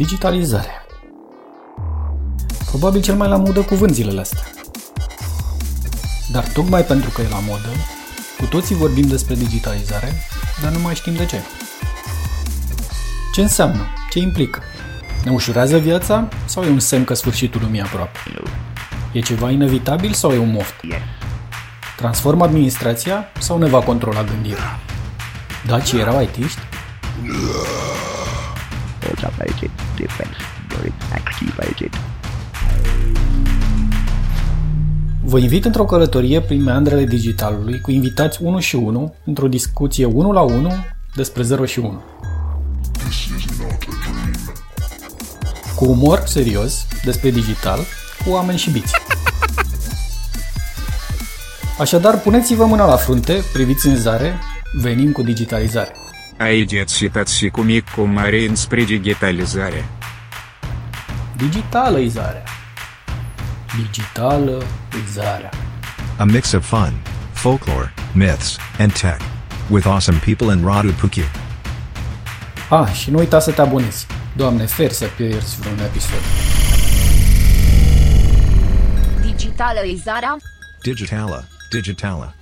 Digitalizare. Probabil cel mai la modă cuvânt zilele astea. Dar tocmai pentru că e la modă, cu toții vorbim despre digitalizare, dar nu mai știm de ce. Ce înseamnă? Ce implică? Ne ușurează viața sau e un semn că sfârșitul lumii aproape? E ceva inevitabil sau e un moft? Transformă administrația sau ne va controla gândirea? Dacii erau aitiști? Automated defense mode activated. Vă invit într-o călătorie prin meandrele digitalului cu invitați 1 și 1 într-o discuție 1 la 1 despre 0 și 1. Cu umor serios despre digital, cu oameni și biți. Așadar, puneți-vă mâna la frunte, priviți în zare, venim cu digitalizare. Aideți și tați cu mic cu mare înspre digitalizare. Digitală-izarea. Digitală-izarea. A mix of fun, folklore, myths, and tech. With awesome people in Radu Puku. Ah, și nu uita să te abonezi. Doamne, fer să pierzi vreun episod. Digitalizarea Digitala, Digitala.